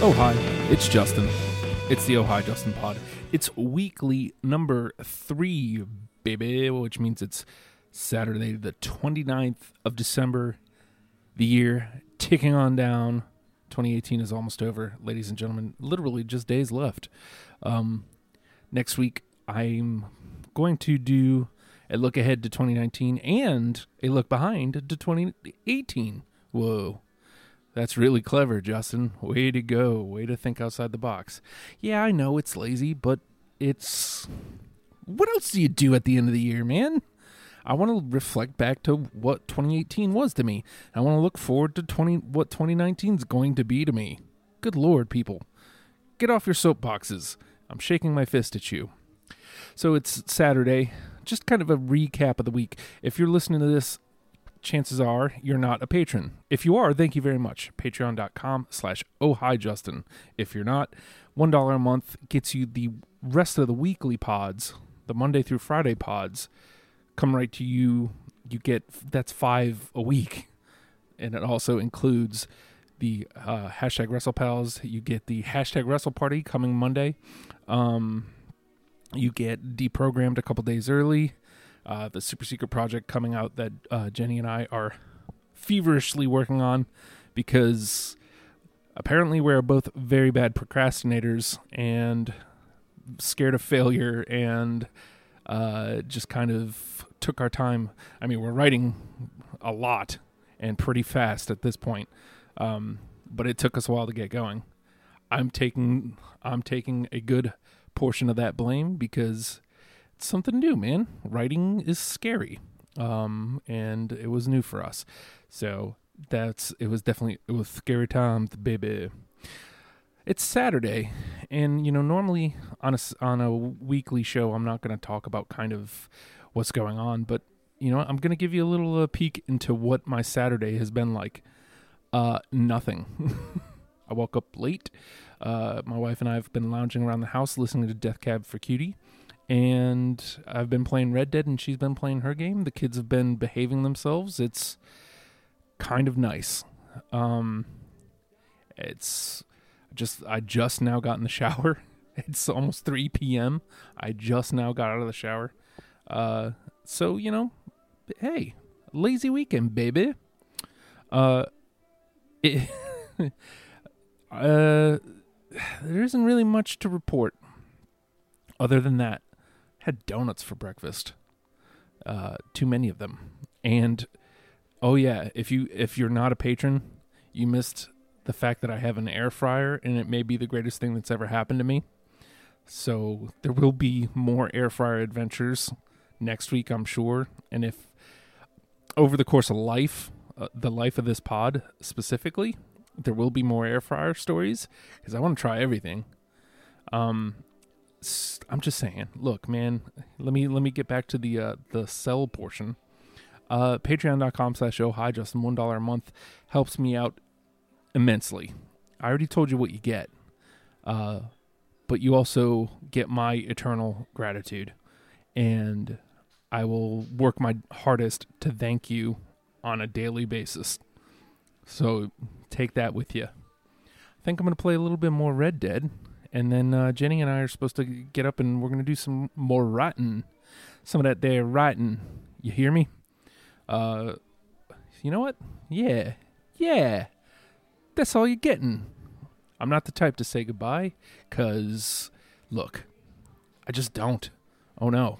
Oh, hi. It's Justin. It's the Oh, hi, Justin pod. It's weekly number three, baby, which means it's Saturday, the 29th of December. The year ticking on down. 2018 is almost over, ladies and gentlemen. Literally just days left. Um, next week, I'm going to do a look ahead to 2019 and a look behind to 2018. Whoa. That's really clever, Justin. Way to go. Way to think outside the box. Yeah, I know it's lazy, but it's. What else do you do at the end of the year, man? I want to reflect back to what 2018 was to me. I want to look forward to 20 what 2019 is going to be to me. Good lord, people. Get off your soapboxes. I'm shaking my fist at you. So it's Saturday. Just kind of a recap of the week. If you're listening to this chances are you're not a patron. If you are, thank you very much. Patreon.com slash oh hi Justin. If you're not, one dollar a month gets you the rest of the weekly pods, the Monday through Friday pods, come right to you. You get that's five a week. And it also includes the uh, hashtag WrestlePals. You get the hashtag Wrestle Party coming Monday. Um, you get deprogrammed a couple days early uh, the super secret project coming out that uh, Jenny and I are feverishly working on because apparently we're both very bad procrastinators and scared of failure and uh, just kind of took our time. I mean, we're writing a lot and pretty fast at this point, um, but it took us a while to get going. I'm taking I'm taking a good portion of that blame because something new, man. Writing is scary. Um, and it was new for us. So that's it was definitely it was scary times, baby. It's Saturday, and you know normally on a on a weekly show I'm not going to talk about kind of what's going on, but you know I'm going to give you a little uh, peek into what my Saturday has been like. Uh, nothing. I woke up late. Uh, my wife and I have been lounging around the house listening to Death Cab for Cutie and I've been playing Red Dead and she's been playing her game. The kids have been behaving themselves. It's kind of nice. Um it's just I just now got in the shower. It's almost 3 p.m. I just now got out of the shower. Uh so, you know, hey, lazy weekend, baby. Uh it, uh there isn't really much to report other than that had donuts for breakfast. Uh, too many of them. And oh yeah, if you if you're not a patron, you missed the fact that I have an air fryer and it may be the greatest thing that's ever happened to me. So there will be more air fryer adventures next week, I'm sure. And if over the course of life, uh, the life of this pod specifically, there will be more air fryer stories because I want to try everything. Um, I'm just saying. Look, man. Let me let me get back to the uh, the sell portion. Uh, Patreon.com slash oh hi Justin. One dollar a month helps me out immensely. I already told you what you get, uh, but you also get my eternal gratitude, and I will work my hardest to thank you on a daily basis. So take that with you. I think I'm to play a little bit more Red Dead and then uh, Jenny and I are supposed to get up and we're to do some more writing. Some of that there writing. You hear me? Uh, you know what? Yeah. Yeah. That's all you're getting. I'm not the type to say goodbye because, look, I just don't. Oh no.